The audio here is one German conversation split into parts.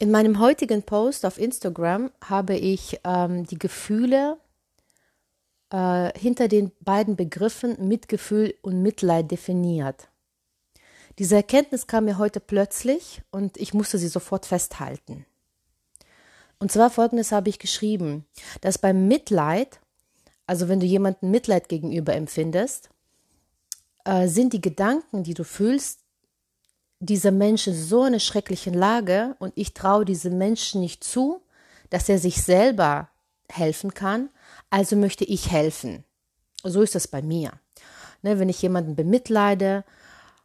In meinem heutigen Post auf Instagram habe ich ähm, die Gefühle äh, hinter den beiden Begriffen Mitgefühl und Mitleid definiert. Diese Erkenntnis kam mir heute plötzlich und ich musste sie sofort festhalten. Und zwar folgendes habe ich geschrieben, dass beim Mitleid, also wenn du jemanden Mitleid gegenüber empfindest, äh, sind die Gedanken, die du fühlst, dieser Mensch in so einer schrecklichen Lage und ich traue diesem Menschen nicht zu, dass er sich selber helfen kann, also möchte ich helfen. So ist das bei mir. Ne, wenn ich jemanden bemitleide,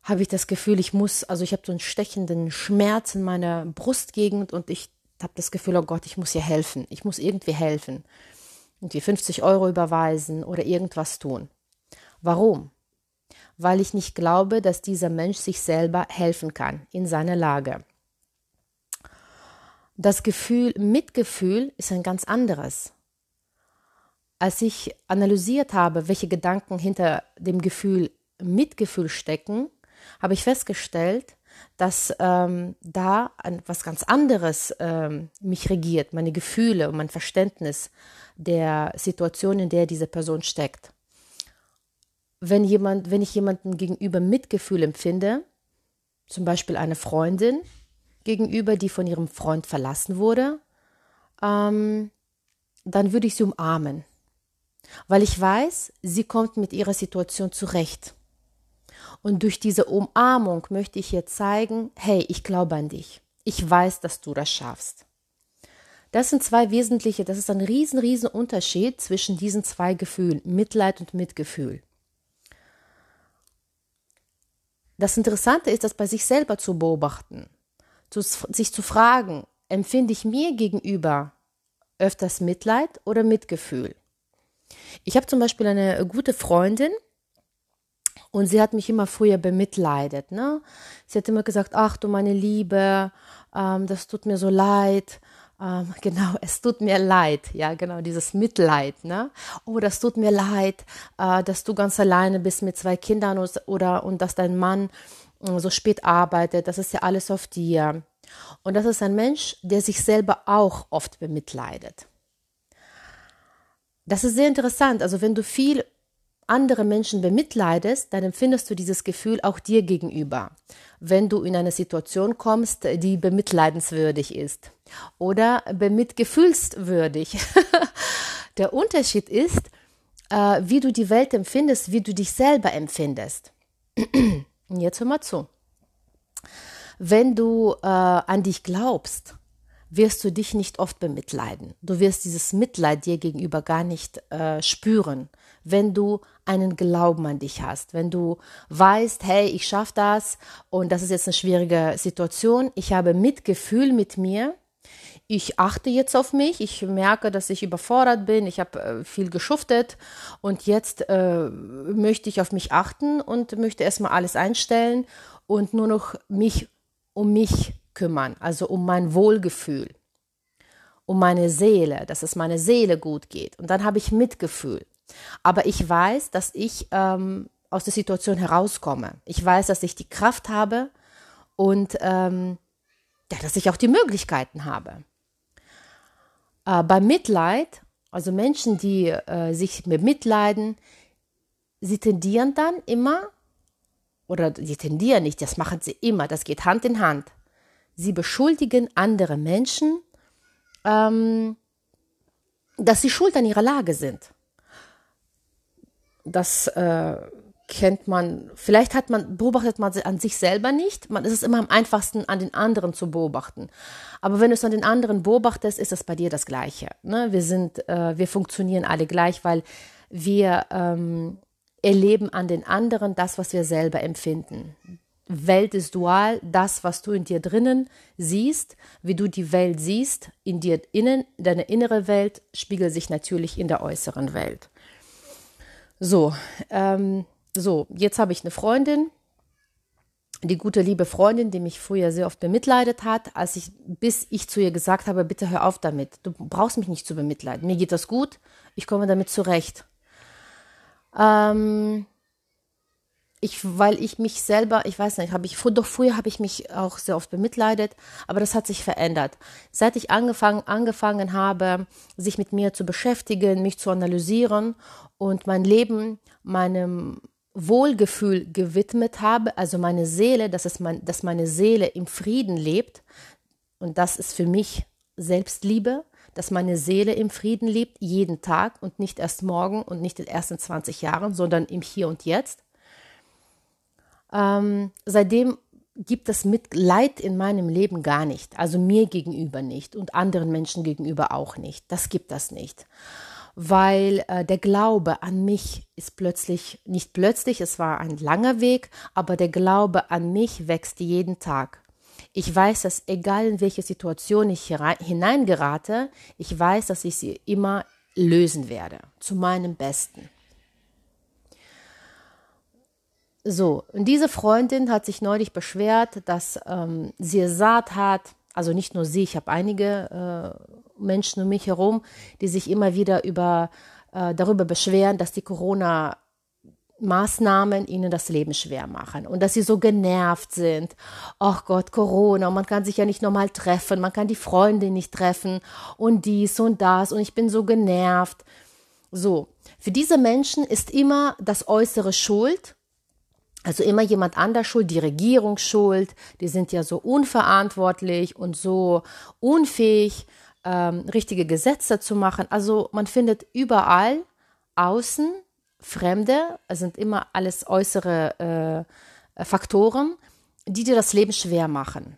habe ich das Gefühl, ich muss, also ich habe so einen stechenden Schmerz in meiner Brustgegend und ich habe das Gefühl, oh Gott, ich muss ihr helfen. Ich muss irgendwie helfen. Irgendwie 50 Euro überweisen oder irgendwas tun. Warum? Weil ich nicht glaube, dass dieser Mensch sich selber helfen kann in seiner Lage. Das Gefühl Mitgefühl ist ein ganz anderes. Als ich analysiert habe, welche Gedanken hinter dem Gefühl Mitgefühl stecken, habe ich festgestellt, dass ähm, da etwas ganz anderes ähm, mich regiert, meine Gefühle und mein Verständnis der Situation, in der diese Person steckt wenn jemand, wenn ich jemanden gegenüber Mitgefühl empfinde, zum Beispiel eine Freundin gegenüber, die von ihrem Freund verlassen wurde, ähm, dann würde ich sie umarmen, weil ich weiß, sie kommt mit ihrer Situation zurecht. Und durch diese Umarmung möchte ich ihr zeigen, hey, ich glaube an dich. Ich weiß, dass du das schaffst. Das sind zwei wesentliche, das ist ein riesen, riesen Unterschied zwischen diesen zwei Gefühlen, Mitleid und Mitgefühl. Das Interessante ist, das bei sich selber zu beobachten, zu, sich zu fragen, empfinde ich mir gegenüber öfters Mitleid oder Mitgefühl? Ich habe zum Beispiel eine gute Freundin und sie hat mich immer früher bemitleidet. Ne? Sie hat immer gesagt, ach du meine Liebe, ähm, das tut mir so leid ähm, genau, es tut mir leid, ja, genau, dieses Mitleid, ne? Oh, das tut mir leid, äh, dass du ganz alleine bist mit zwei Kindern oder und dass dein Mann äh, so spät arbeitet, das ist ja alles auf dir. Und das ist ein Mensch, der sich selber auch oft bemitleidet. Das ist sehr interessant. Also wenn du viel andere Menschen bemitleidest, dann empfindest du dieses Gefühl auch dir gegenüber, wenn du in eine Situation kommst, die bemitleidenswürdig ist oder bemitgefühlswürdig. Der Unterschied ist, äh, wie du die Welt empfindest, wie du dich selber empfindest. Und jetzt hör mal zu. Wenn du äh, an dich glaubst, wirst du dich nicht oft bemitleiden. Du wirst dieses Mitleid dir gegenüber gar nicht äh, spüren, wenn du einen Glauben an dich hast, wenn du weißt, hey, ich schaffe das und das ist jetzt eine schwierige Situation, ich habe Mitgefühl mit mir, ich achte jetzt auf mich, ich merke, dass ich überfordert bin, ich habe äh, viel geschuftet. Und jetzt äh, möchte ich auf mich achten und möchte erstmal alles einstellen und nur noch mich um mich kümmern, also um mein Wohlgefühl, um meine Seele, dass es meiner Seele gut geht. Und dann habe ich Mitgefühl. Aber ich weiß, dass ich ähm, aus der Situation herauskomme. Ich weiß, dass ich die Kraft habe und ähm, ja, dass ich auch die Möglichkeiten habe. Äh, beim Mitleid, also Menschen, die äh, sich bemitleiden, sie tendieren dann immer, oder die tendieren nicht, das machen sie immer, das geht Hand in Hand. Sie beschuldigen andere Menschen, ähm, dass sie schuld an ihrer Lage sind. Das äh, kennt man, vielleicht hat man, beobachtet man an sich selber nicht. Man, es ist immer am einfachsten, an den anderen zu beobachten. Aber wenn du es an den anderen beobachtest, ist das bei dir das Gleiche. Ne? Wir sind, äh, wir funktionieren alle gleich, weil wir ähm, erleben an den anderen das, was wir selber empfinden. Welt ist dual, das, was du in dir drinnen siehst, wie du die Welt siehst, in dir innen, deine innere Welt spiegelt sich natürlich in der äußeren Welt. So, ähm, so, jetzt habe ich eine Freundin, die gute liebe Freundin, die mich früher sehr oft bemitleidet hat, als ich, bis ich zu ihr gesagt habe, bitte hör auf damit. Du brauchst mich nicht zu bemitleiden. Mir geht das gut, ich komme damit zurecht. Ähm, ich, weil ich mich selber, ich weiß nicht, habe ich, doch früher habe ich mich auch sehr oft bemitleidet, aber das hat sich verändert. Seit ich angefangen, angefangen habe, sich mit mir zu beschäftigen, mich zu analysieren und mein Leben meinem Wohlgefühl gewidmet habe, also meine Seele, dass, es mein, dass meine Seele im Frieden lebt, und das ist für mich Selbstliebe, dass meine Seele im Frieden lebt, jeden Tag und nicht erst morgen und nicht in den ersten 20 Jahren, sondern im Hier und Jetzt. Ähm, seitdem gibt es Mitleid in meinem Leben gar nicht, also mir gegenüber nicht und anderen Menschen gegenüber auch nicht. Das gibt es nicht, weil äh, der Glaube an mich ist plötzlich, nicht plötzlich, es war ein langer Weg, aber der Glaube an mich wächst jeden Tag. Ich weiß, dass egal in welche Situation ich hineingerate, ich weiß, dass ich sie immer lösen werde, zu meinem Besten. So, und diese Freundin hat sich neulich beschwert, dass ähm, sie Saat hat, also nicht nur sie, ich habe einige äh, Menschen um mich herum, die sich immer wieder über, äh, darüber beschweren, dass die Corona Maßnahmen ihnen das Leben schwer machen und dass sie so genervt sind. Ach Gott, Corona, man kann sich ja nicht normal treffen, man kann die Freunde nicht treffen und dies und das und ich bin so genervt. So, für diese Menschen ist immer das Äußere schuld, also immer jemand anders schuld, die Regierung schuld, die sind ja so unverantwortlich und so unfähig, ähm, richtige Gesetze zu machen. Also man findet überall außen Fremde, es sind immer alles äußere äh, Faktoren, die dir das Leben schwer machen.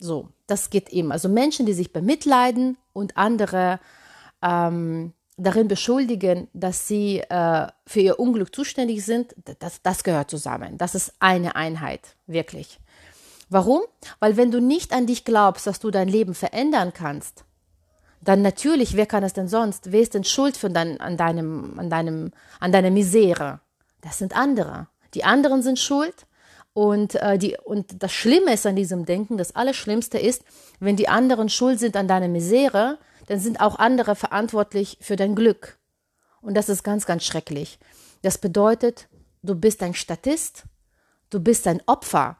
So, das geht eben. Also Menschen, die sich bemitleiden und andere ähm, darin beschuldigen, dass sie äh, für ihr Unglück zuständig sind, das, das gehört zusammen. Das ist eine Einheit, wirklich. Warum? Weil wenn du nicht an dich glaubst, dass du dein Leben verändern kannst, dann natürlich, wer kann es denn sonst? Wer ist denn schuld für dein, an, deinem, an, deinem, an deiner Misere? Das sind andere. Die anderen sind schuld. Und, äh, die, und das Schlimme ist an diesem Denken, das Allerschlimmste ist, wenn die anderen schuld sind an deiner Misere, dann sind auch andere verantwortlich für dein Glück. Und das ist ganz, ganz schrecklich. Das bedeutet, du bist ein Statist, du bist ein Opfer,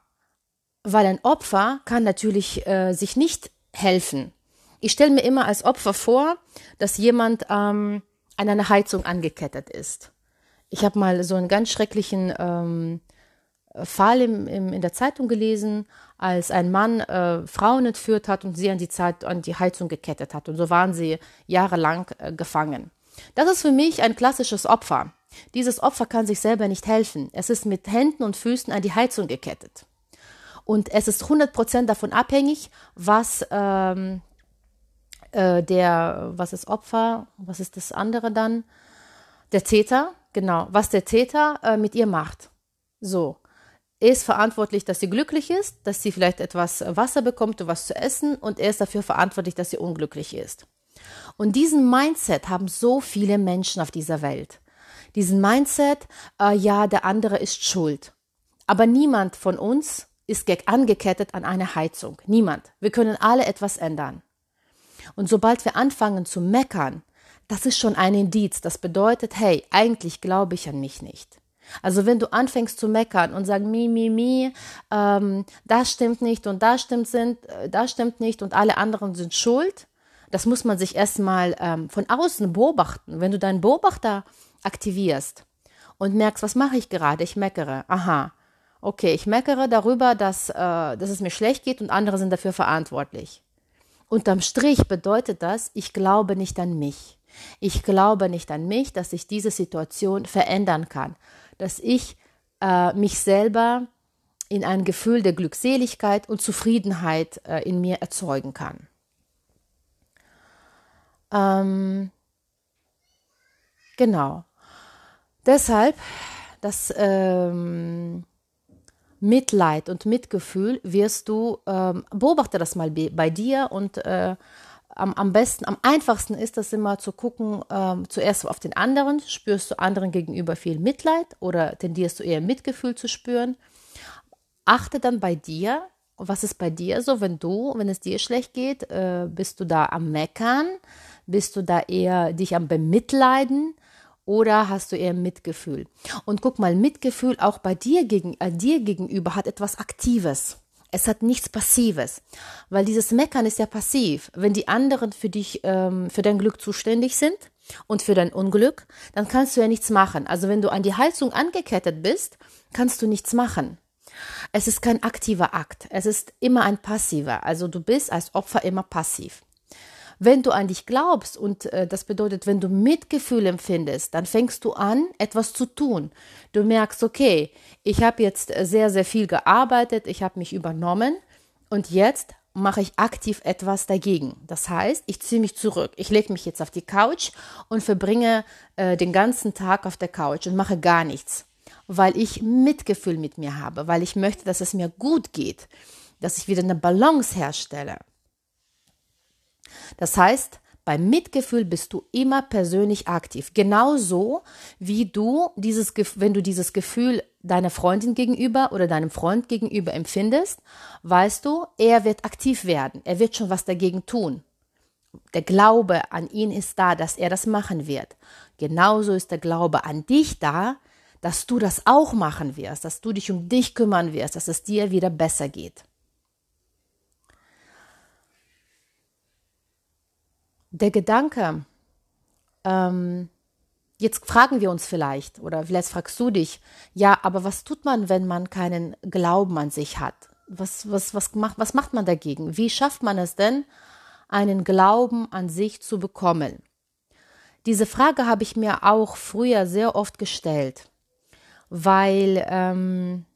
weil ein Opfer kann natürlich äh, sich nicht helfen. Ich stelle mir immer als Opfer vor, dass jemand ähm, an einer Heizung angekettet ist. Ich habe mal so einen ganz schrecklichen ähm, Fall im, im, in der Zeitung gelesen, als ein Mann äh, Frauen entführt hat und sie an die, Zeit, an die Heizung gekettet hat. Und so waren sie jahrelang äh, gefangen. Das ist für mich ein klassisches Opfer. Dieses Opfer kann sich selber nicht helfen. Es ist mit Händen und Füßen an die Heizung gekettet. Und es ist 100% davon abhängig, was ähm, äh, der, was ist Opfer, was ist das andere dann? Der Täter, genau, was der Täter äh, mit ihr macht. So. Er ist verantwortlich, dass sie glücklich ist, dass sie vielleicht etwas Wasser bekommt und was zu essen und er ist dafür verantwortlich, dass sie unglücklich ist. Und diesen Mindset haben so viele Menschen auf dieser Welt. Diesen Mindset, äh, ja, der andere ist schuld. Aber niemand von uns ist angekettet an eine Heizung. Niemand. Wir können alle etwas ändern. Und sobald wir anfangen zu meckern, das ist schon ein Indiz. Das bedeutet, hey, eigentlich glaube ich an mich nicht. Also wenn du anfängst zu meckern und sagen, mi, mi, mi, ähm, das stimmt nicht und das stimmt, sind, äh, das stimmt nicht und alle anderen sind schuld, das muss man sich erstmal ähm, von außen beobachten. Wenn du deinen Beobachter aktivierst und merkst, was mache ich gerade? Ich meckere. Aha. Okay, ich meckere darüber, dass, äh, dass es mir schlecht geht und andere sind dafür verantwortlich. Unterm Strich bedeutet das, ich glaube nicht an mich. Ich glaube nicht an mich, dass ich diese Situation verändern kann, dass ich äh, mich selber in ein Gefühl der Glückseligkeit und Zufriedenheit äh, in mir erzeugen kann. Ähm, genau. Deshalb, das ähm, Mitleid und Mitgefühl wirst du, ähm, beobachte das mal bei dir und äh, am, am besten, am einfachsten ist das immer zu gucken, ähm, zuerst auf den anderen, spürst du anderen gegenüber viel Mitleid oder tendierst du eher Mitgefühl zu spüren. Achte dann bei dir, was ist bei dir so, wenn du, wenn es dir schlecht geht, äh, bist du da am Meckern, bist du da eher dich am Bemitleiden Oder hast du eher Mitgefühl? Und guck mal, Mitgefühl auch bei dir, gegen, äh, dir gegenüber hat etwas Aktives. Es hat nichts Passives, weil dieses Meckern ist ja passiv. Wenn die anderen für dich, ähm, für dein Glück zuständig sind und für dein Unglück, dann kannst du ja nichts machen. Also wenn du an die Halsung angekettet bist, kannst du nichts machen. Es ist kein aktiver Akt, es ist immer ein passiver. Also du bist als Opfer immer passiv. Wenn du an dich glaubst, und äh, das bedeutet, wenn du Mitgefühl empfindest, dann fängst du an, etwas zu tun. Du merkst, okay, ich habe jetzt sehr, sehr viel gearbeitet, ich habe mich übernommen und jetzt mache ich aktiv etwas dagegen. Das heißt, ich ziehe mich zurück. Ich lege mich jetzt auf die Couch und verbringe äh, den ganzen Tag auf der Couch und mache gar nichts, weil ich Mitgefühl mit mir habe, weil ich möchte, dass es mir gut geht, dass ich wieder eine Balance herstelle. Das heißt, beim Mitgefühl bist du immer persönlich aktiv. Genauso wie du dieses, wenn du dieses Gefühl deiner Freundin gegenüber oder deinem Freund gegenüber empfindest, weißt du, er wird aktiv werden. Er wird schon was dagegen tun. Der Glaube an ihn ist da, dass er das machen wird. Genauso ist der Glaube an dich da, dass du das auch machen wirst, dass du dich um dich kümmern wirst, dass es dir wieder besser geht. Der Gedanke, ähm, jetzt fragen wir uns vielleicht, oder vielleicht fragst du dich, ja, aber was tut man, wenn man keinen Glauben an sich hat? Was, was, was, macht, was macht man dagegen? Wie schafft man es denn, einen Glauben an sich zu bekommen? Diese Frage habe ich mir auch früher sehr oft gestellt, weil, ähm,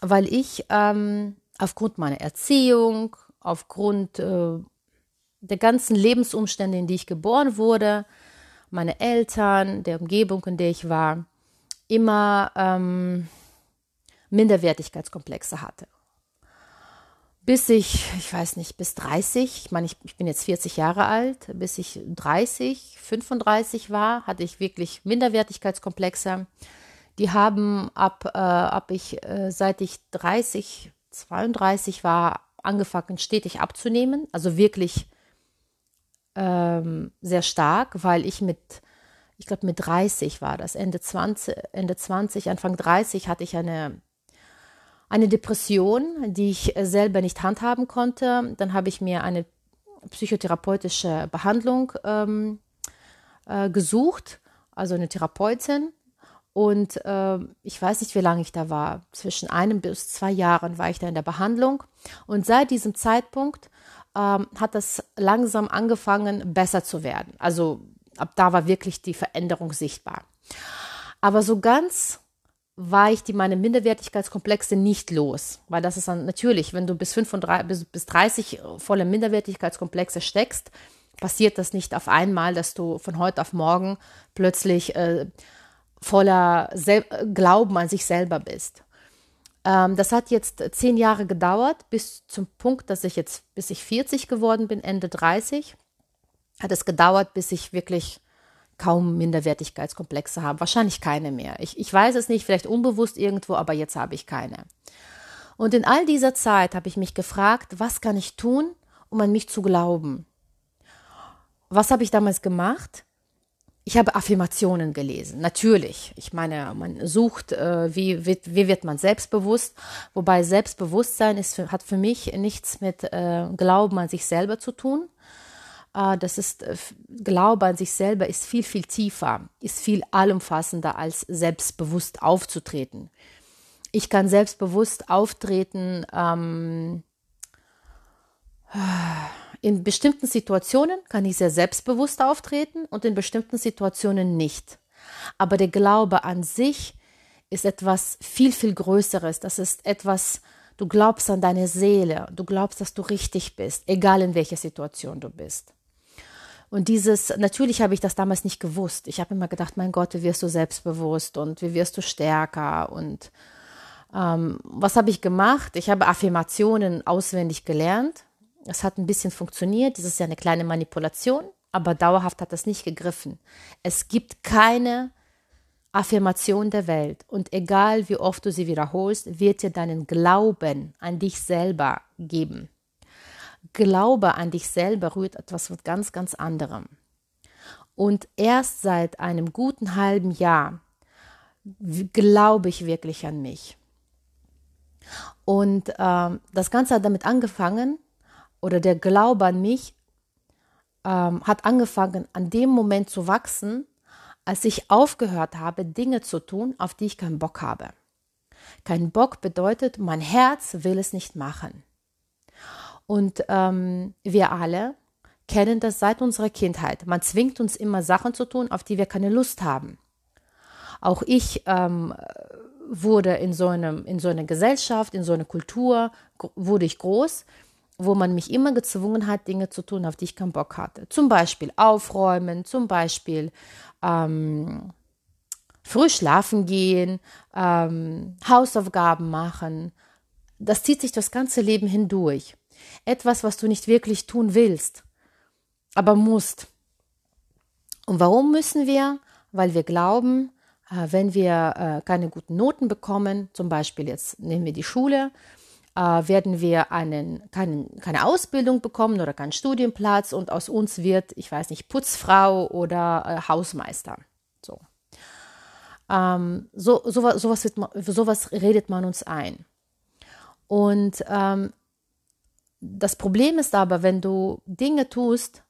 weil ich ähm, aufgrund meiner Erziehung, aufgrund äh, der ganzen Lebensumstände, in die ich geboren wurde, meine Eltern, der Umgebung, in der ich war, immer ähm, Minderwertigkeitskomplexe hatte. Bis ich, ich weiß nicht, bis 30, ich meine, ich, ich bin jetzt 40 Jahre alt, bis ich 30, 35 war, hatte ich wirklich Minderwertigkeitskomplexe. Die haben ab, äh, ab ich, äh, seit ich 30, 32 war, angefangen stetig abzunehmen, also wirklich ähm, sehr stark, weil ich mit, ich glaube mit 30 war das, Ende 20, Ende 20, Anfang 30 hatte ich eine, eine Depression, die ich selber nicht handhaben konnte. Dann habe ich mir eine psychotherapeutische Behandlung ähm, äh, gesucht, also eine Therapeutin. Und äh, ich weiß nicht, wie lange ich da war. Zwischen einem bis zwei Jahren war ich da in der Behandlung. Und seit diesem Zeitpunkt ähm, hat das langsam angefangen, besser zu werden. Also ab da war wirklich die Veränderung sichtbar. Aber so ganz war ich die meine Minderwertigkeitskomplexe nicht los, weil das ist dann natürlich, wenn du bis 35, bis, bis 30 volle Minderwertigkeitskomplexe steckst, passiert das nicht auf einmal, dass du von heute auf morgen plötzlich äh, voller Sel Glauben an sich selber bist. Ähm, das hat jetzt zehn Jahre gedauert, bis zum Punkt, dass ich jetzt, bis ich 40 geworden bin, Ende 30, hat es gedauert, bis ich wirklich kaum Minderwertigkeitskomplexe habe. Wahrscheinlich keine mehr. Ich, ich weiß es nicht, vielleicht unbewusst irgendwo, aber jetzt habe ich keine. Und in all dieser Zeit habe ich mich gefragt, was kann ich tun, um an mich zu glauben? Was habe ich damals gemacht? Ich habe Affirmationen gelesen, natürlich. Ich meine, man sucht, äh, wie, wie, wie wird man selbstbewusst, wobei Selbstbewusstsein ist, hat für mich nichts mit äh, Glauben an sich selber zu tun. Äh, das ist, äh, Glaube an sich selber ist viel, viel tiefer, ist viel allumfassender als selbstbewusst aufzutreten. Ich kann selbstbewusst auftreten, ähm, in bestimmten Situationen kann ich sehr selbstbewusst auftreten und in bestimmten Situationen nicht. Aber der Glaube an sich ist etwas viel, viel Größeres. Das ist etwas, du glaubst an deine Seele, du glaubst, dass du richtig bist, egal in welcher Situation du bist. Und dieses, natürlich habe ich das damals nicht gewusst. Ich habe immer gedacht, mein Gott, wie wirst du selbstbewusst und wie wirst du stärker und ähm, was habe ich gemacht? Ich habe Affirmationen auswendig gelernt es hat ein bisschen funktioniert. Das ist ja eine kleine Manipulation, aber dauerhaft hat das nicht gegriffen. Es gibt keine Affirmation der Welt. Und egal wie oft du sie wiederholst, wird dir deinen Glauben an dich selber geben. Glaube an dich selber rührt etwas mit ganz, ganz anderem. Und erst seit einem guten halben Jahr glaube ich wirklich an mich. Und ähm, das Ganze hat damit angefangen, oder der Glaube an mich ähm, hat angefangen, an dem Moment zu wachsen, als ich aufgehört habe, Dinge zu tun, auf die ich keinen Bock habe. Kein Bock bedeutet, mein Herz will es nicht machen. Und ähm, wir alle kennen das seit unserer Kindheit. Man zwingt uns immer Sachen zu tun, auf die wir keine Lust haben. Auch ich ähm, wurde in so, einem, in so einer Gesellschaft, in so einer Kultur, wurde ich groß, wo man mich immer gezwungen hat, Dinge zu tun, auf die ich keinen Bock hatte. Zum Beispiel aufräumen, zum Beispiel ähm, früh schlafen gehen, ähm, Hausaufgaben machen. Das zieht sich das ganze Leben hindurch. Etwas, was du nicht wirklich tun willst, aber musst. Und warum müssen wir? Weil wir glauben, äh, wenn wir äh, keine guten Noten bekommen, zum Beispiel jetzt nehmen wir die Schule, werden wir einen, keinen, keine Ausbildung bekommen oder keinen Studienplatz und aus uns wird, ich weiß nicht, Putzfrau oder Hausmeister. So. Ähm, so, so, sowas, wird man, sowas redet man uns ein. Und ähm, das Problem ist aber, wenn du Dinge tust,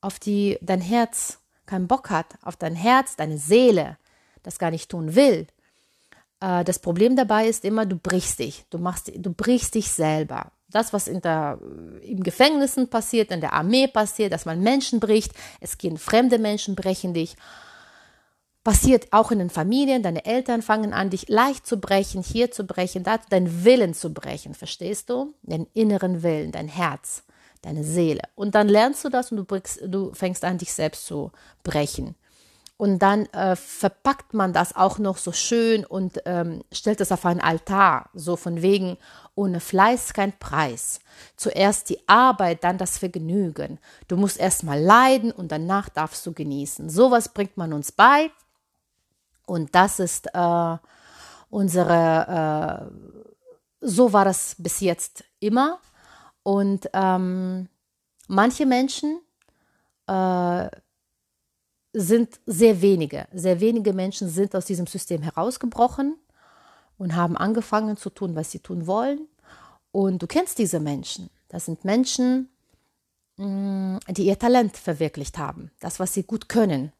auf die dein Herz keinen Bock hat, auf dein Herz, deine Seele das gar nicht tun will, äh, das Problem dabei ist immer, du brichst dich, du machst, du brichst dich selber. Das, was in der, im Gefängnissen passiert, in der Armee passiert, dass man Menschen bricht, es gehen fremde Menschen brechen dich passiert auch in den Familien. Deine Eltern fangen an, dich leicht zu brechen, hier zu brechen, da, deinen Willen zu brechen, verstehst du? Den inneren Willen, dein Herz, deine Seele. Und dann lernst du das und du, brichst, du fängst an, dich selbst zu brechen. Und dann äh, verpackt man das auch noch so schön und ähm, stellt es auf einen Altar, so von wegen, ohne Fleiß kein Preis. Zuerst die Arbeit, dann das Vergnügen. Du musst erst mal leiden und danach darfst du genießen. Sowas bringt man uns bei und das ist äh, unsere, äh, so war das bis jetzt immer. Und ähm, manche Menschen äh, sind sehr wenige, sehr wenige Menschen sind aus diesem System herausgebrochen und haben angefangen zu tun, was sie tun wollen. Und du kennst diese Menschen. Das sind Menschen, mm, die ihr Talent verwirklicht haben, das, was sie gut können.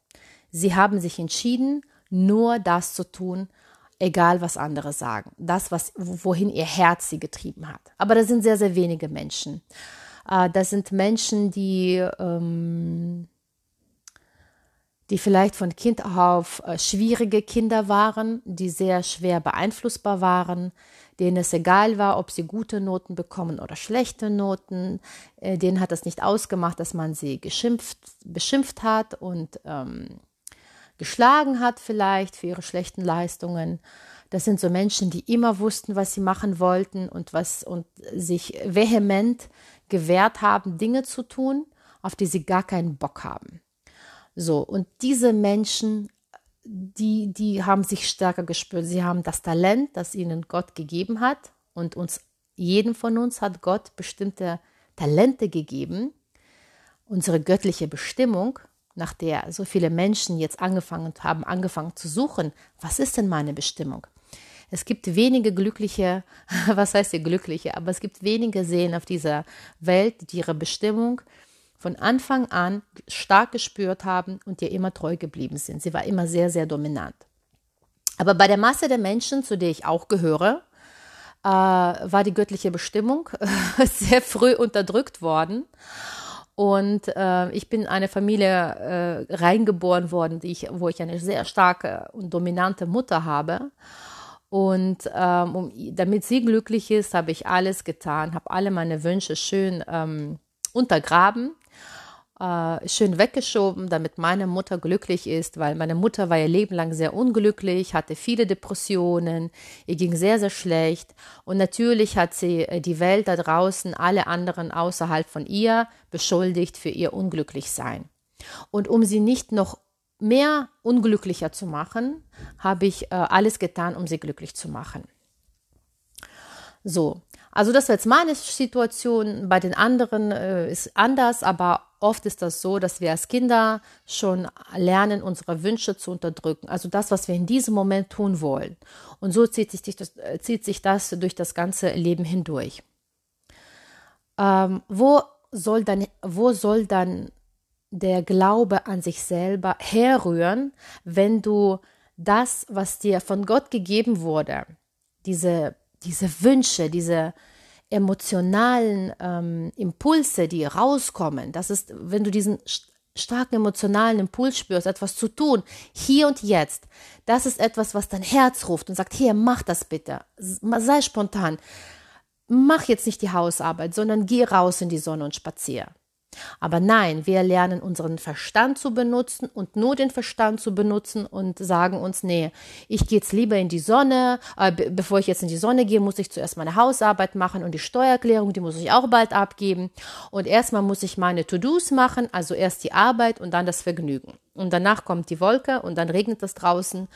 Sie haben sich entschieden, nur das zu tun, egal was andere sagen. Das, was, wohin ihr Herz sie getrieben hat. Aber das sind sehr, sehr wenige Menschen. Äh, das sind Menschen, die, ähm, die vielleicht von Kind auf äh, schwierige Kinder waren, die sehr schwer beeinflussbar waren, denen es egal war, ob sie gute Noten bekommen oder schlechte Noten. Äh, denen hat es nicht ausgemacht, dass man sie geschimpft, beschimpft hat und ähm, geschlagen hat vielleicht für ihre schlechten Leistungen. Das sind so Menschen, die immer wussten, was sie machen wollten und was und sich vehement gewehrt haben, Dinge zu tun, auf die sie gar keinen Bock haben. So, und diese Menschen, die, die haben sich stärker gespürt. Sie haben das Talent, das ihnen Gott gegeben hat. Und uns, jeden von uns hat Gott bestimmte Talente gegeben. Unsere göttliche Bestimmung nach der so viele Menschen jetzt angefangen haben, angefangen zu suchen, was ist denn meine Bestimmung? Es gibt wenige glückliche, was heißt hier glückliche, aber es gibt wenige Seelen auf dieser Welt, die ihre Bestimmung von Anfang an stark gespürt haben und ihr immer treu geblieben sind. Sie war immer sehr, sehr dominant. Aber bei der Masse der Menschen, zu der ich auch gehöre, äh, war die göttliche Bestimmung sehr früh unterdrückt worden. Und äh, ich bin in eine Familie äh, reingeboren worden, die ich, wo ich eine sehr starke und dominante Mutter habe. Und ähm, um, damit sie glücklich ist, habe ich alles getan, habe alle meine Wünsche schön ähm, untergraben äh, schön weggeschoben, damit meine Mutter glücklich ist, weil meine Mutter war ihr Leben lang sehr unglücklich, hatte viele Depressionen, ihr ging sehr, sehr schlecht und natürlich hat sie äh, die Welt da draußen, alle anderen außerhalb von ihr beschuldigt für ihr Unglücklichsein. Und um sie nicht noch mehr unglücklicher zu machen, habe ich äh, alles getan, um sie glücklich zu machen. So, also das ist jetzt meine Situation. Bei den anderen äh, ist anders, aber oft ist das so, dass wir als Kinder schon lernen, unsere Wünsche zu unterdrücken. Also das, was wir in diesem Moment tun wollen. Und so zieht sich das, zieht sich das durch das ganze Leben hindurch. Ähm, wo, soll dann, wo soll dann der Glaube an sich selber herrühren, wenn du das, was dir von Gott gegeben wurde, diese, diese Wünsche, diese emotionalen ähm, Impulse, die rauskommen, das ist, wenn du diesen starken emotionalen Impuls spürst, etwas zu tun, hier und jetzt, das ist etwas, was dein Herz ruft und sagt, hier, mach das bitte, sei spontan, mach jetzt nicht die Hausarbeit, sondern geh raus in die Sonne und spazier. Aber nein, wir lernen unseren Verstand zu benutzen und nur den Verstand zu benutzen und sagen uns, nee, ich gehe jetzt lieber in die Sonne, äh, bevor ich jetzt in die Sonne gehe, muss ich zuerst meine Hausarbeit machen und die Steuererklärung, die muss ich auch bald abgeben. Und erstmal muss ich meine To-Dos machen, also erst die Arbeit und dann das Vergnügen. Und danach kommt die Wolke und dann regnet es draußen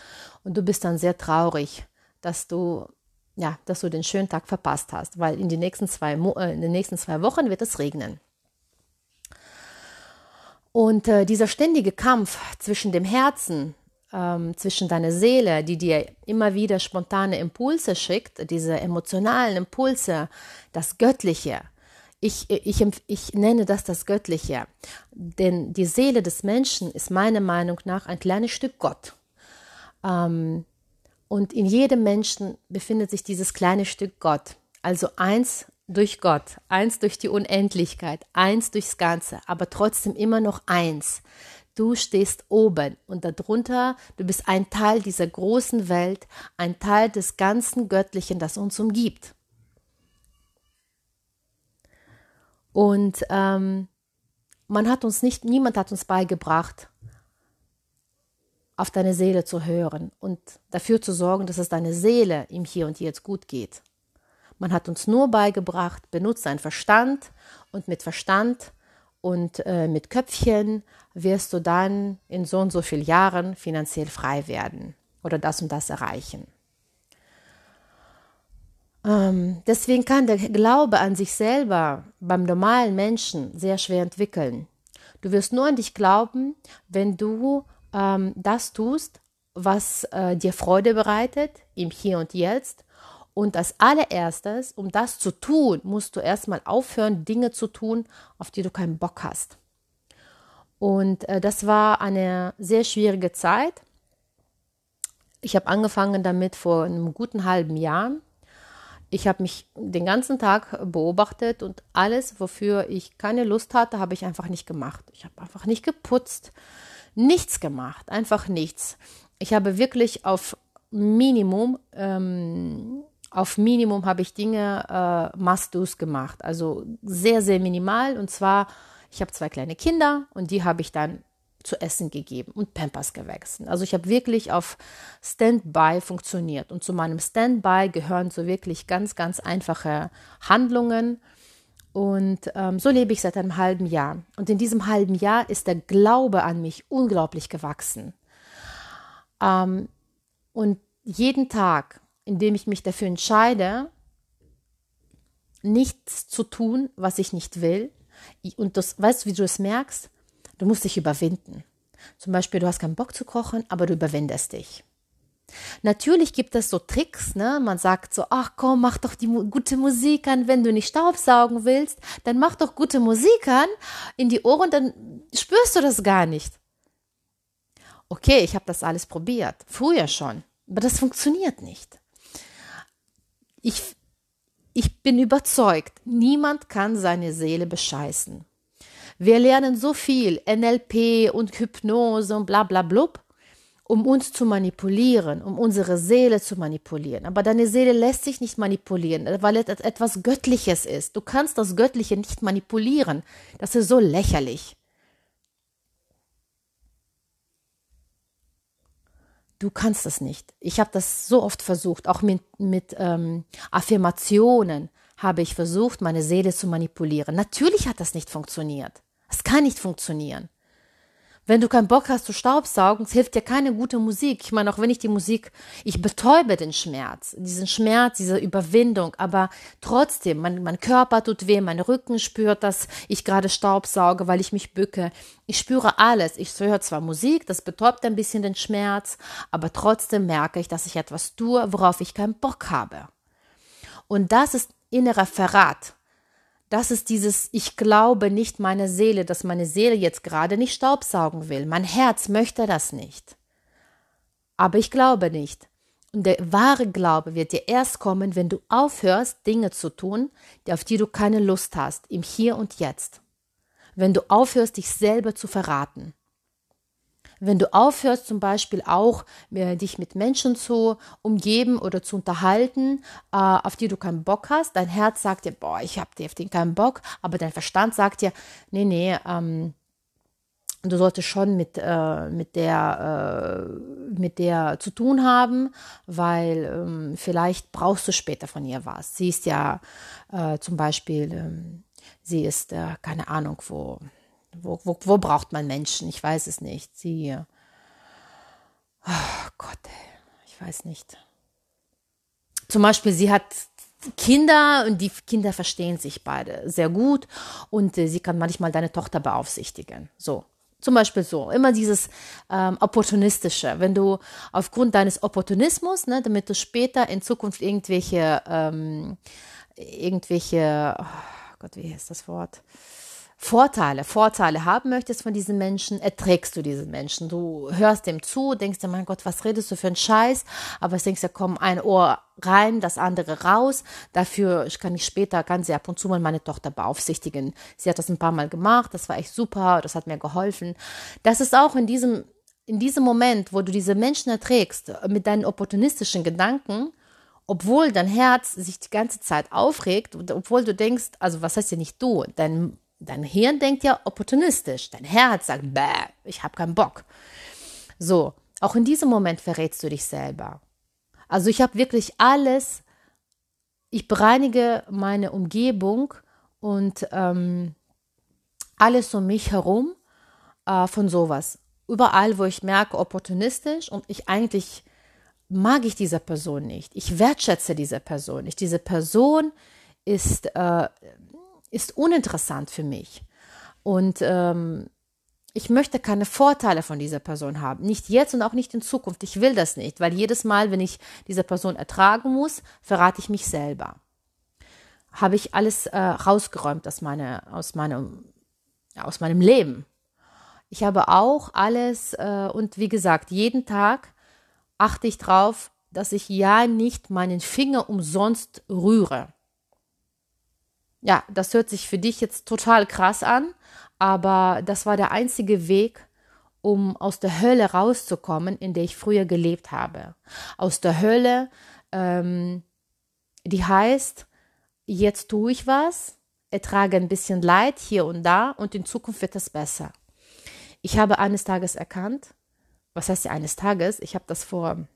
und du bist dann sehr traurig, dass du ja, dass du den schönen Tag verpasst hast, weil in, die nächsten zwei, äh, in den nächsten zwei Wochen wird es regnen. Und äh, dieser ständige Kampf zwischen dem Herzen, ähm, zwischen deiner Seele, die dir immer wieder spontane Impulse schickt, diese emotionalen Impulse, das Göttliche. Ich, ich, ich nenne das das Göttliche, denn die Seele des Menschen ist meiner Meinung nach ein kleines Stück Gott. Ähm, und in jedem Menschen befindet sich dieses kleine Stück Gott, also eins durch Gott, eins durch die Unendlichkeit, eins durchs Ganze, aber trotzdem immer noch eins. Du stehst oben und darunter, du bist ein Teil dieser großen Welt, ein Teil des ganzen Göttlichen, das uns umgibt. Und ähm, man hat uns nicht, niemand hat uns beigebracht, auf deine Seele zu hören und dafür zu sorgen, dass es deine Seele im Hier und Jetzt gut geht. Man hat uns nur beigebracht, benutze deinen Verstand und mit Verstand und äh, mit Köpfchen wirst du dann in so und so vielen Jahren finanziell frei werden oder das und das erreichen. Ähm, deswegen kann der Glaube an sich selber beim normalen Menschen sehr schwer entwickeln. Du wirst nur an dich glauben, wenn du ähm, das tust, was äh, dir Freude bereitet, im Hier und Jetzt und als allererstes, um das zu tun, musst du erstmal aufhören, Dinge zu tun, auf die du keinen Bock hast. Und äh, das war eine sehr schwierige Zeit. Ich habe angefangen damit vor einem guten halben Jahr. Ich habe mich den ganzen Tag beobachtet und alles, wofür ich keine Lust hatte, habe ich einfach nicht gemacht. Ich habe einfach nicht geputzt, nichts gemacht, einfach nichts. Ich habe wirklich auf Minimum ähm, auf Minimum habe ich Dinge äh, must-dos gemacht. Also sehr, sehr minimal. Und zwar, ich habe zwei kleine Kinder und die habe ich dann zu essen gegeben und Pampers gewechselt. Also ich habe wirklich auf Standby funktioniert. Und zu meinem Standby gehören so wirklich ganz, ganz einfache Handlungen. Und ähm, so lebe ich seit einem halben Jahr. Und in diesem halben Jahr ist der Glaube an mich unglaublich gewachsen. Ähm, und jeden Tag indem ich mich dafür entscheide, nichts zu tun, was ich nicht will. Und das, weißt du, wie du es merkst? Du musst dich überwinden. Zum Beispiel, du hast keinen Bock zu kochen, aber du überwindest dich. Natürlich gibt es so Tricks, ne? Man sagt so, ach komm, mach doch die gute Musik an, wenn du nicht Staubsaugen willst, dann mach doch gute Musik an in die Ohren, dann spürst du das gar nicht. Okay, ich habe das alles probiert, früher schon, aber das funktioniert nicht ich, ich bin überzeugt, niemand kann seine Seele bescheißen. Wir lernen so viel NLP und Hypnose und bla bla blub, um uns zu manipulieren, um unsere Seele zu manipulieren. Aber deine Seele lässt sich nicht manipulieren, weil es etwas Göttliches ist. Du kannst das Göttliche nicht manipulieren. Das ist so lächerlich. Du kannst es nicht. Ich habe das so oft versucht, auch mit, mit ähm, Affirmationen habe ich versucht, meine Seele zu manipulieren. Natürlich hat das nicht funktioniert. Es kann nicht funktionieren. Wenn du keinen Bock hast zu staubsaugen, hilft dir keine gute Musik. Ich meine, auch wenn ich die Musik, ich betäube den Schmerz, diesen Schmerz, diese Überwindung, aber trotzdem, mein, mein Körper tut weh, mein Rücken spürt, dass ich gerade staubsauge, weil ich mich bücke. Ich spüre alles. Ich höre zwar Musik, das betäubt ein bisschen den Schmerz, aber trotzdem merke ich, dass ich etwas tue, worauf ich keinen Bock habe. Und das ist innerer Verrat. Das ist dieses, ich glaube nicht meine Seele, dass meine Seele jetzt gerade nicht Staubsaugen will. Mein Herz möchte das nicht. Aber ich glaube nicht. Und der wahre Glaube wird dir erst kommen, wenn du aufhörst, Dinge zu tun, auf die du keine Lust hast, im Hier und Jetzt. Wenn du aufhörst, dich selber zu verraten. Wenn du aufhörst, zum Beispiel auch äh, dich mit Menschen zu umgeben oder zu unterhalten, äh, auf die du keinen Bock hast, dein Herz sagt dir, boah, ich habe auf den keinen Bock, aber dein Verstand sagt dir, nee, nee, ähm, du solltest schon mit, äh, mit, der, äh, mit der zu tun haben, weil ähm, vielleicht brauchst du später von ihr was. Sie ist ja äh, zum Beispiel, ähm, sie ist, äh, keine Ahnung, wo wo, wo, wo braucht man Menschen? Ich weiß es nicht. Sie. Oh Gott, ich weiß nicht. Zum Beispiel, sie hat Kinder und die Kinder verstehen sich beide sehr gut und äh, sie kann manchmal deine Tochter beaufsichtigen. So. Zum Beispiel so, immer dieses ähm, Opportunistische. Wenn du aufgrund deines Opportunismus, ne, damit du später in Zukunft irgendwelche, ähm, irgendwelche, oh Gott, wie heißt das Wort? Vorteile, Vorteile haben möchtest von diesen Menschen, erträgst du diesen Menschen. Du hörst dem zu, denkst dir, mein Gott, was redest du für einen Scheiß? Aber denkst dir, komm, ein Ohr rein, das andere raus. Dafür kann ich später, kann sie ab und zu mal meine Tochter beaufsichtigen. Sie hat das ein paar Mal gemacht, das war echt super, das hat mir geholfen. Das ist auch in diesem, in diesem Moment, wo du diese Menschen erträgst, mit deinen opportunistischen Gedanken, obwohl dein Herz sich die ganze Zeit aufregt, obwohl du denkst, also was heißt ja nicht du, dein Dein Hirn denkt ja opportunistisch. Dein Herz sagt, bäh, ich habe keinen Bock. So, auch in diesem Moment verrätst du dich selber. Also ich habe wirklich alles, ich bereinige meine Umgebung und ähm, alles um mich herum äh, von sowas. Überall, wo ich merke, opportunistisch und ich eigentlich mag ich diese Person nicht. Ich wertschätze diese Person nicht. Diese Person ist äh, ist uninteressant für mich. Und ähm, ich möchte keine Vorteile von dieser Person haben. Nicht jetzt und auch nicht in Zukunft. Ich will das nicht, weil jedes Mal, wenn ich diese Person ertragen muss, verrate ich mich selber. Habe ich alles äh, rausgeräumt aus, meine, aus, meinem, aus meinem Leben. Ich habe auch alles, äh, und wie gesagt, jeden Tag achte ich darauf, dass ich ja nicht meinen Finger umsonst rühre. Ja, das hört sich für dich jetzt total krass an, aber das war der einzige Weg, um aus der Hölle rauszukommen, in der ich früher gelebt habe. Aus der Hölle, ähm, die heißt, jetzt tue ich was, ertrage ein bisschen Leid hier und da und in Zukunft wird es besser. Ich habe eines Tages erkannt, was heißt ja eines Tages, ich habe das vor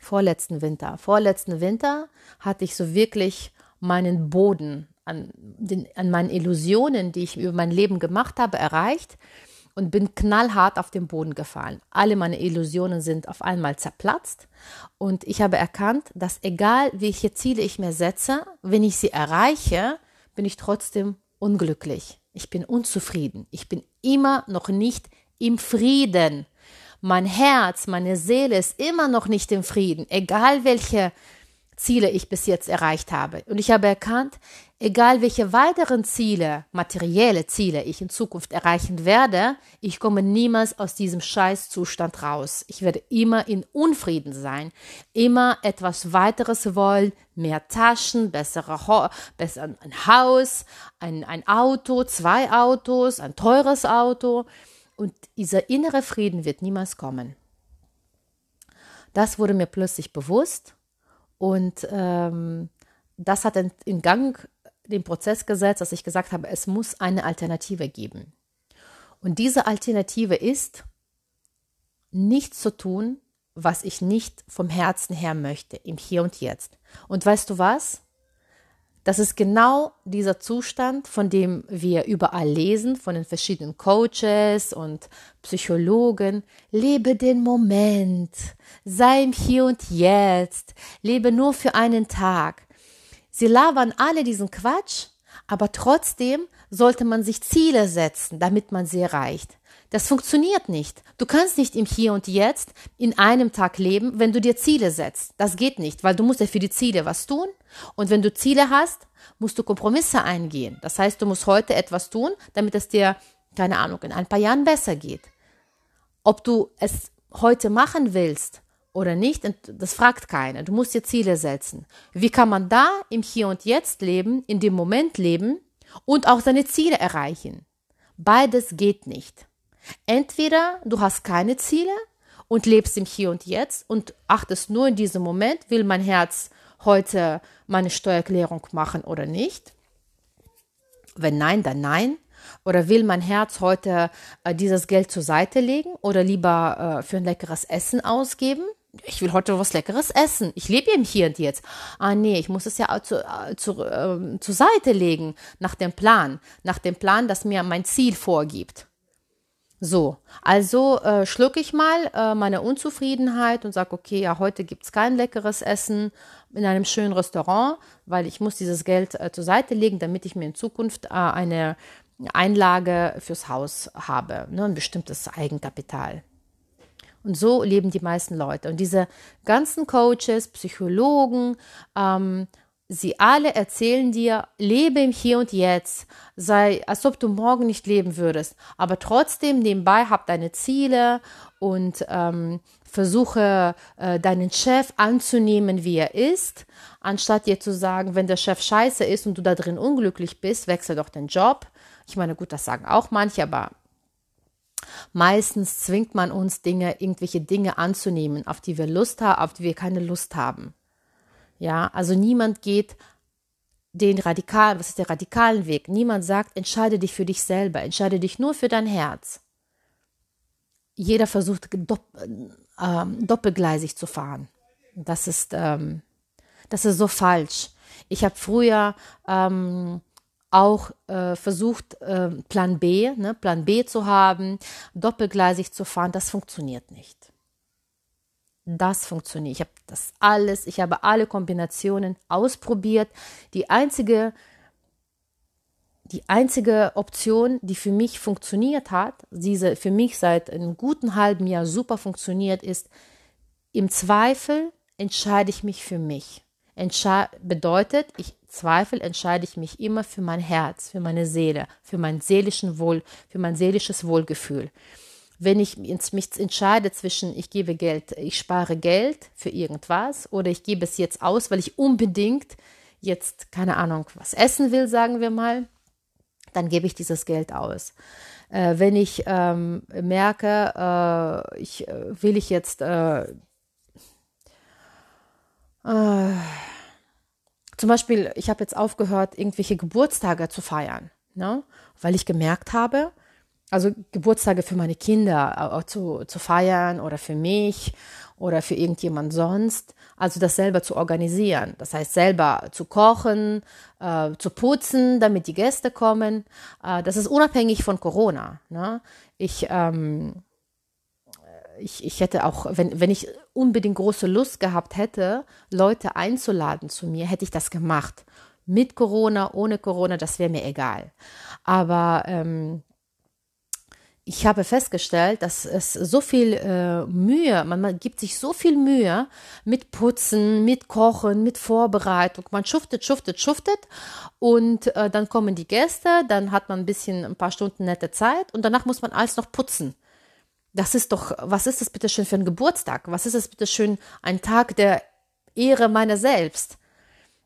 vorletzten Winter, vorletzten Winter hatte ich so wirklich meinen Boden an, den, an meinen Illusionen, die ich über mein Leben gemacht habe, erreicht und bin knallhart auf den Boden gefallen. Alle meine Illusionen sind auf einmal zerplatzt und ich habe erkannt, dass egal welche Ziele ich mir setze, wenn ich sie erreiche, bin ich trotzdem unglücklich. Ich bin unzufrieden. Ich bin immer noch nicht im Frieden. Mein Herz, meine Seele ist immer noch nicht im Frieden, egal welche Ziele ich bis jetzt erreicht habe. Und ich habe erkannt, egal welche weiteren Ziele, materielle Ziele ich in Zukunft erreichen werde, ich komme niemals aus diesem Scheißzustand raus. Ich werde immer in Unfrieden sein, immer etwas weiteres wollen, mehr Taschen, bessere Ho besser ein Haus, ein, ein Auto, zwei Autos, ein teures Auto. Und dieser innere Frieden wird niemals kommen. Das wurde mir plötzlich bewusst und ähm, das hat in, in Gang den Prozess gesetzt, dass ich gesagt habe, es muss eine Alternative geben. Und diese Alternative ist, nichts zu tun, was ich nicht vom Herzen her möchte, im Hier und Jetzt. Und weißt du was? Das ist genau dieser Zustand, von dem wir überall lesen, von den verschiedenen Coaches und Psychologen. Lebe den Moment, sei im Hier und Jetzt, lebe nur für einen Tag. Sie labern alle diesen Quatsch, aber trotzdem sollte man sich Ziele setzen, damit man sie erreicht. Das funktioniert nicht. Du kannst nicht im Hier und Jetzt in einem Tag leben, wenn du dir Ziele setzt. Das geht nicht, weil du musst ja für die Ziele was tun. Und wenn du Ziele hast, musst du Kompromisse eingehen. Das heißt, du musst heute etwas tun, damit es dir, keine Ahnung, in ein paar Jahren besser geht. Ob du es heute machen willst oder nicht, das fragt keiner. Du musst dir Ziele setzen. Wie kann man da im Hier und Jetzt leben, in dem Moment leben und auch seine Ziele erreichen? Beides geht nicht. Entweder du hast keine Ziele und lebst im Hier und Jetzt und achtest nur in diesem Moment, will mein Herz heute meine Steuererklärung machen oder nicht. Wenn nein, dann nein. Oder will mein Herz heute äh, dieses Geld zur Seite legen oder lieber äh, für ein leckeres Essen ausgeben? Ich will heute was Leckeres essen. Ich lebe im Hier und Jetzt. Ah nee, ich muss es ja zu, äh, zu, äh, zur Seite legen nach dem Plan. Nach dem Plan, das mir mein Ziel vorgibt. So, also äh, schlucke ich mal äh, meine Unzufriedenheit und sage, okay, ja, heute gibt es kein leckeres Essen in einem schönen Restaurant, weil ich muss dieses Geld äh, zur Seite legen, damit ich mir in Zukunft äh, eine Einlage fürs Haus habe, ne, ein bestimmtes Eigenkapital. Und so leben die meisten Leute. Und diese ganzen Coaches, Psychologen, ähm, Sie alle erzählen dir, lebe im Hier und Jetzt, sei, als ob du morgen nicht leben würdest, aber trotzdem nebenbei hab deine Ziele und ähm, versuche äh, deinen Chef anzunehmen, wie er ist, anstatt dir zu sagen, wenn der Chef scheiße ist und du da drin unglücklich bist, wechsel doch den Job. Ich meine, gut, das sagen auch manche, aber meistens zwingt man uns Dinge, irgendwelche Dinge anzunehmen, auf die wir Lust haben, auf die wir keine Lust haben. Ja, also niemand geht den radikalen, was ist der radikalen Weg? Niemand sagt, entscheide dich für dich selber, entscheide dich nur für dein Herz. Jeder versucht dopp, äh, doppelgleisig zu fahren. Das ist, ähm, das ist so falsch. Ich habe früher ähm, auch äh, versucht, äh, Plan B, ne, Plan B zu haben, doppelgleisig zu fahren. Das funktioniert nicht das funktioniert. Ich habe das alles, ich habe alle Kombinationen ausprobiert. Die einzige, die einzige Option, die für mich funktioniert hat, diese für mich seit einem guten halben Jahr super funktioniert, ist, im Zweifel entscheide ich mich für mich. Entsche bedeutet, ich Zweifel entscheide ich mich immer für mein Herz, für meine Seele, für mein seelischen Wohl, für mein seelisches Wohlgefühl wenn ich mich entscheide zwischen, ich gebe Geld, ich spare Geld für irgendwas oder ich gebe es jetzt aus, weil ich unbedingt jetzt, keine Ahnung, was essen will, sagen wir mal, dann gebe ich dieses Geld aus. Äh, wenn ich ähm, merke, äh, ich äh, will ich jetzt äh, äh, zum Beispiel, ich habe jetzt aufgehört, irgendwelche Geburtstage zu feiern, ne? weil ich gemerkt habe, also Geburtstage für meine Kinder zu, zu feiern oder für mich oder für irgendjemand sonst. Also das selber zu organisieren. Das heißt, selber zu kochen, äh, zu putzen, damit die Gäste kommen. Äh, das ist unabhängig von Corona. Ne? Ich, ähm, ich, ich hätte auch, wenn, wenn ich unbedingt große Lust gehabt hätte, Leute einzuladen zu mir, hätte ich das gemacht. Mit Corona, ohne Corona, das wäre mir egal. Aber ähm, ich habe festgestellt, dass es so viel äh, Mühe, man, man, gibt sich so viel Mühe mit Putzen, mit Kochen, mit Vorbereitung. Man schuftet, schuftet, schuftet und äh, dann kommen die Gäste, dann hat man ein bisschen, ein paar Stunden nette Zeit und danach muss man alles noch putzen. Das ist doch, was ist das bitte schön für ein Geburtstag? Was ist das bitte schön ein Tag der Ehre meiner selbst?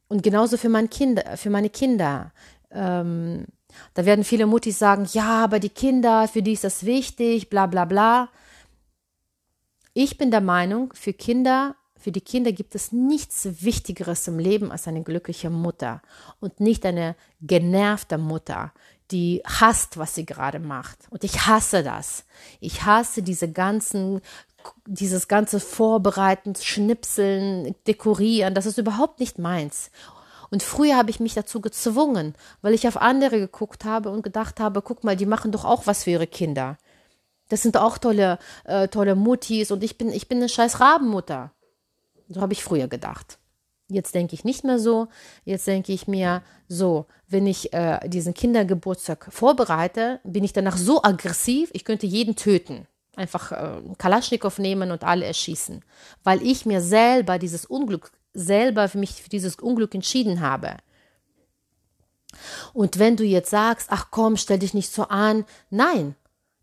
Und genauso für meine Kinder, für meine Kinder. Ähm, da werden viele Muttis sagen, ja, aber die Kinder, für die ist das wichtig, bla bla bla. Ich bin der Meinung, für Kinder, für die Kinder gibt es nichts Wichtigeres im Leben als eine glückliche Mutter und nicht eine genervte Mutter, die hasst, was sie gerade macht. Und ich hasse das. Ich hasse diese ganzen dieses ganze Vorbereiten, Schnipseln, Dekorieren, das ist überhaupt nicht meins. Und früher habe ich mich dazu gezwungen, weil ich auf andere geguckt habe und gedacht habe, guck mal, die machen doch auch was für ihre Kinder. Das sind auch tolle, äh, tolle Muttis und ich bin, ich bin eine scheiß Rabenmutter. So habe ich früher gedacht. Jetzt denke ich nicht mehr so. Jetzt denke ich mir so, wenn ich äh, diesen Kindergeburtstag vorbereite, bin ich danach so aggressiv, ich könnte jeden töten. Einfach äh, Kalaschnikow nehmen und alle erschießen. Weil ich mir selber dieses Unglück, selber für mich für dieses Unglück entschieden habe. Und wenn du jetzt sagst, ach komm, stell dich nicht so an. Nein,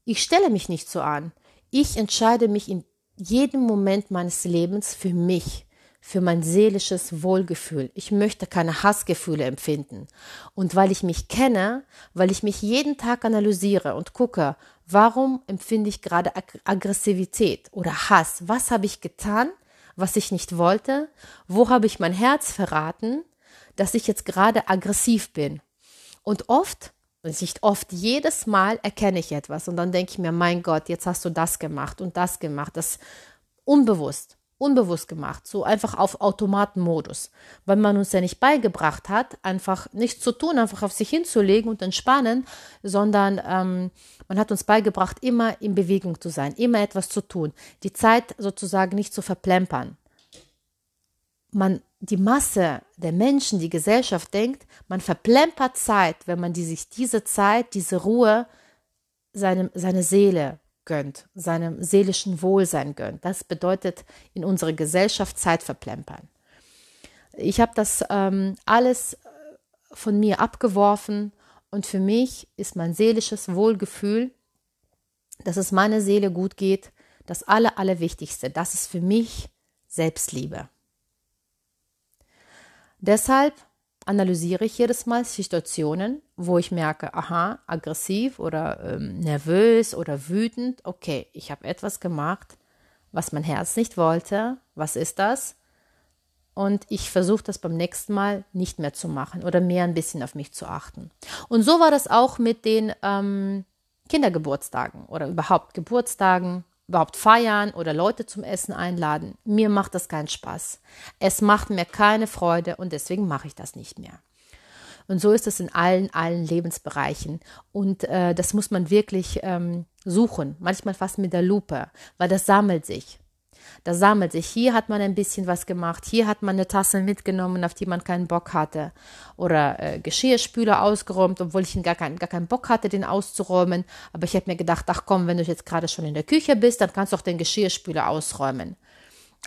ich stelle mich nicht so an. Ich entscheide mich in jedem Moment meines Lebens für mich für mein seelisches Wohlgefühl. Ich möchte keine Hassgefühle empfinden. Und weil ich mich kenne, weil ich mich jeden Tag analysiere und gucke, warum empfinde ich gerade Ag Aggressivität oder Hass? Was habe ich getan, was ich nicht wollte? Wo habe ich mein Herz verraten, dass ich jetzt gerade aggressiv bin? Und oft, nicht oft, jedes Mal erkenne ich etwas und dann denke ich mir, mein Gott, jetzt hast du das gemacht und das gemacht, das unbewusst unbewusst gemacht, so einfach auf Automatenmodus, weil man uns ja nicht beigebracht hat, einfach nichts zu tun, einfach auf sich hinzulegen und entspannen, sondern ähm, man hat uns beigebracht, immer in Bewegung zu sein, immer etwas zu tun, die Zeit sozusagen nicht zu verplempern. Man, die Masse der Menschen, die Gesellschaft denkt, man verplempert Zeit, wenn man die, sich diese Zeit, diese Ruhe, seine, seine Seele gönnt, seinem seelischen Wohlsein gönnt. Das bedeutet in unserer Gesellschaft Zeit verplempern. Ich habe das ähm, alles äh, von mir abgeworfen und für mich ist mein seelisches Wohlgefühl, dass es meiner Seele gut geht, das Aller, Allerwichtigste. Das ist für mich Selbstliebe. Deshalb analysiere ich jedes Mal Situationen, wo ich merke, aha, aggressiv oder ähm, nervös oder wütend. Okay, ich habe etwas gemacht, was mein Herz nicht wollte. Was ist das? Und ich versuche das beim nächsten Mal nicht mehr zu machen oder mehr ein bisschen auf mich zu achten. Und so war das auch mit den ähm, Kindergeburtstagen oder überhaupt Geburtstagen, überhaupt feiern oder Leute zum Essen einladen. Mir macht das keinen Spaß. Es macht mir keine Freude und deswegen mache ich das nicht mehr. Und so ist es in allen, allen Lebensbereichen. Und äh, das muss man wirklich ähm, suchen, manchmal fast mit der Lupe, weil das sammelt sich. Das sammelt sich. Hier hat man ein bisschen was gemacht. Hier hat man eine Tasse mitgenommen, auf die man keinen Bock hatte. Oder äh, Geschirrspüler ausgeräumt, obwohl ich gar, kein, gar keinen Bock hatte, den auszuräumen. Aber ich habe mir gedacht, ach komm, wenn du jetzt gerade schon in der Küche bist, dann kannst du auch den Geschirrspüler ausräumen.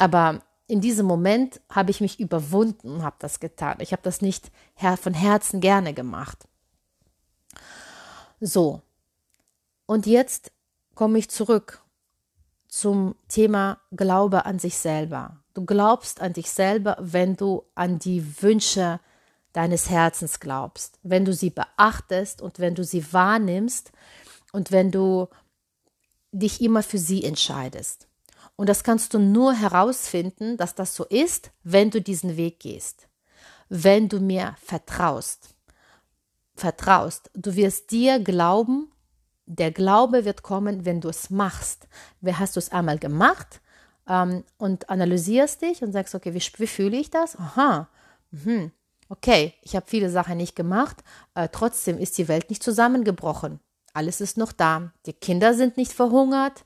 Aber in diesem Moment habe ich mich überwunden und habe das getan. Ich habe das nicht von Herzen gerne gemacht. So. Und jetzt komme ich zurück zum Thema Glaube an sich selber. Du glaubst an dich selber, wenn du an die Wünsche deines Herzens glaubst, wenn du sie beachtest und wenn du sie wahrnimmst und wenn du dich immer für sie entscheidest. Und das kannst du nur herausfinden, dass das so ist, wenn du diesen Weg gehst. Wenn du mir vertraust. Vertraust. Du wirst dir glauben der Glaube wird kommen, wenn du es machst. Wer hast du es einmal gemacht ähm, und analysierst dich und sagst, okay, wie, wie fühle ich das? Aha, mhm. okay, ich habe viele Sachen nicht gemacht, äh, trotzdem ist die Welt nicht zusammengebrochen. Alles ist noch da. Die Kinder sind nicht verhungert,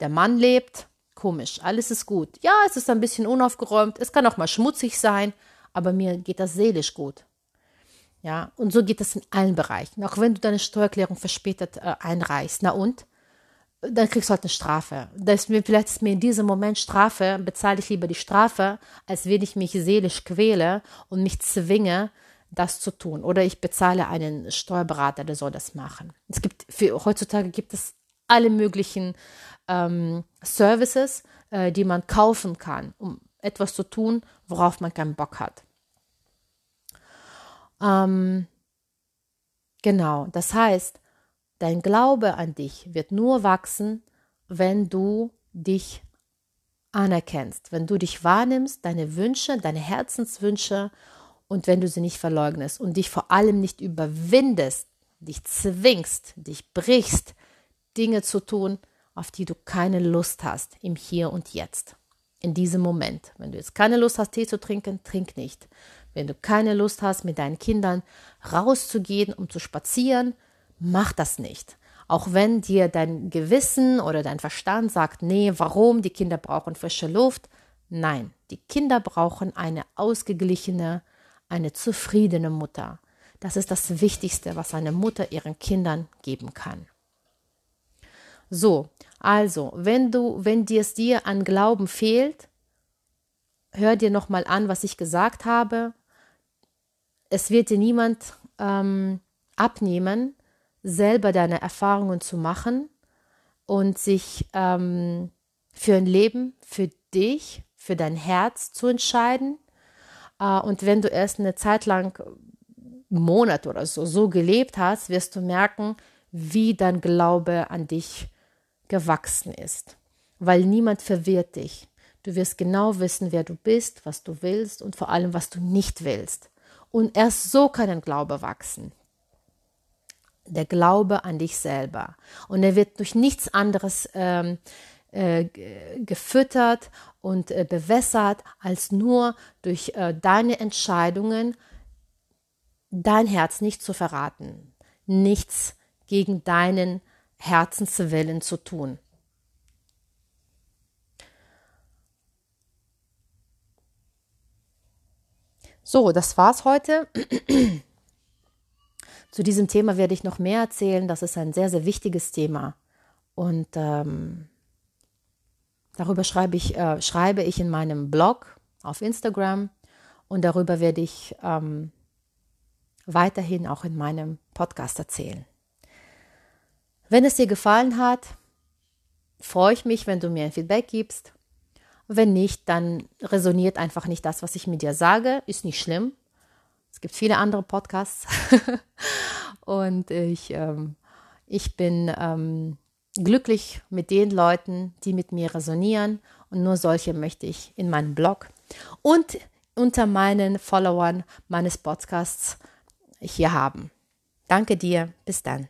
der Mann lebt. Komisch, alles ist gut. Ja, es ist ein bisschen unaufgeräumt, es kann auch mal schmutzig sein, aber mir geht das seelisch gut. Ja, und so geht das in allen Bereichen. Auch wenn du deine Steuererklärung verspätet äh, einreichst, na und? Dann kriegst du halt eine Strafe. Das mir, vielleicht ist mir in diesem Moment Strafe, bezahle ich lieber die Strafe, als wenn ich mich seelisch quäle und mich zwinge, das zu tun. Oder ich bezahle einen Steuerberater, der soll das machen. Es gibt für, heutzutage gibt es alle möglichen ähm, Services, äh, die man kaufen kann, um etwas zu tun, worauf man keinen Bock hat. Ähm, genau, das heißt, dein Glaube an dich wird nur wachsen, wenn du dich anerkennst, wenn du dich wahrnimmst, deine Wünsche, deine Herzenswünsche und wenn du sie nicht verleugnest und dich vor allem nicht überwindest, dich zwingst, dich brichst, Dinge zu tun, auf die du keine Lust hast im Hier und Jetzt. In diesem Moment. Wenn du jetzt keine Lust hast, Tee zu trinken, trink nicht. Wenn du keine Lust hast, mit deinen Kindern rauszugehen, um zu spazieren, mach das nicht. Auch wenn dir dein Gewissen oder dein Verstand sagt, nee, warum? Die Kinder brauchen frische Luft. Nein, die Kinder brauchen eine ausgeglichene, eine zufriedene Mutter. Das ist das Wichtigste, was eine Mutter ihren Kindern geben kann. So, also, wenn du, wenn dir es dir an Glauben fehlt, hör dir nochmal an, was ich gesagt habe. Es wird dir niemand ähm, abnehmen, selber deine Erfahrungen zu machen und sich ähm, für ein Leben, für dich, für dein Herz zu entscheiden. Äh, und wenn du erst eine Zeit lang, Monat oder so, so gelebt hast, wirst du merken, wie dein Glaube an dich gewachsen ist. Weil niemand verwirrt dich. Du wirst genau wissen, wer du bist, was du willst und vor allem, was du nicht willst. Und erst so kann ein Glaube wachsen. Der Glaube an dich selber. Und er wird durch nichts anderes ähm, äh, gefüttert und äh, bewässert, als nur durch äh, deine Entscheidungen, dein Herz nicht zu verraten, nichts gegen deinen Herzenswillen zu tun. So, das war's heute. Zu diesem Thema werde ich noch mehr erzählen. Das ist ein sehr, sehr wichtiges Thema. Und ähm, darüber schreibe ich, äh, schreibe ich in meinem Blog auf Instagram und darüber werde ich ähm, weiterhin auch in meinem Podcast erzählen. Wenn es dir gefallen hat, freue ich mich, wenn du mir ein Feedback gibst. Wenn nicht, dann resoniert einfach nicht das, was ich mit dir sage. Ist nicht schlimm. Es gibt viele andere Podcasts. und ich, ähm, ich bin ähm, glücklich mit den Leuten, die mit mir resonieren. Und nur solche möchte ich in meinem Blog und unter meinen Followern meines Podcasts hier haben. Danke dir. Bis dann.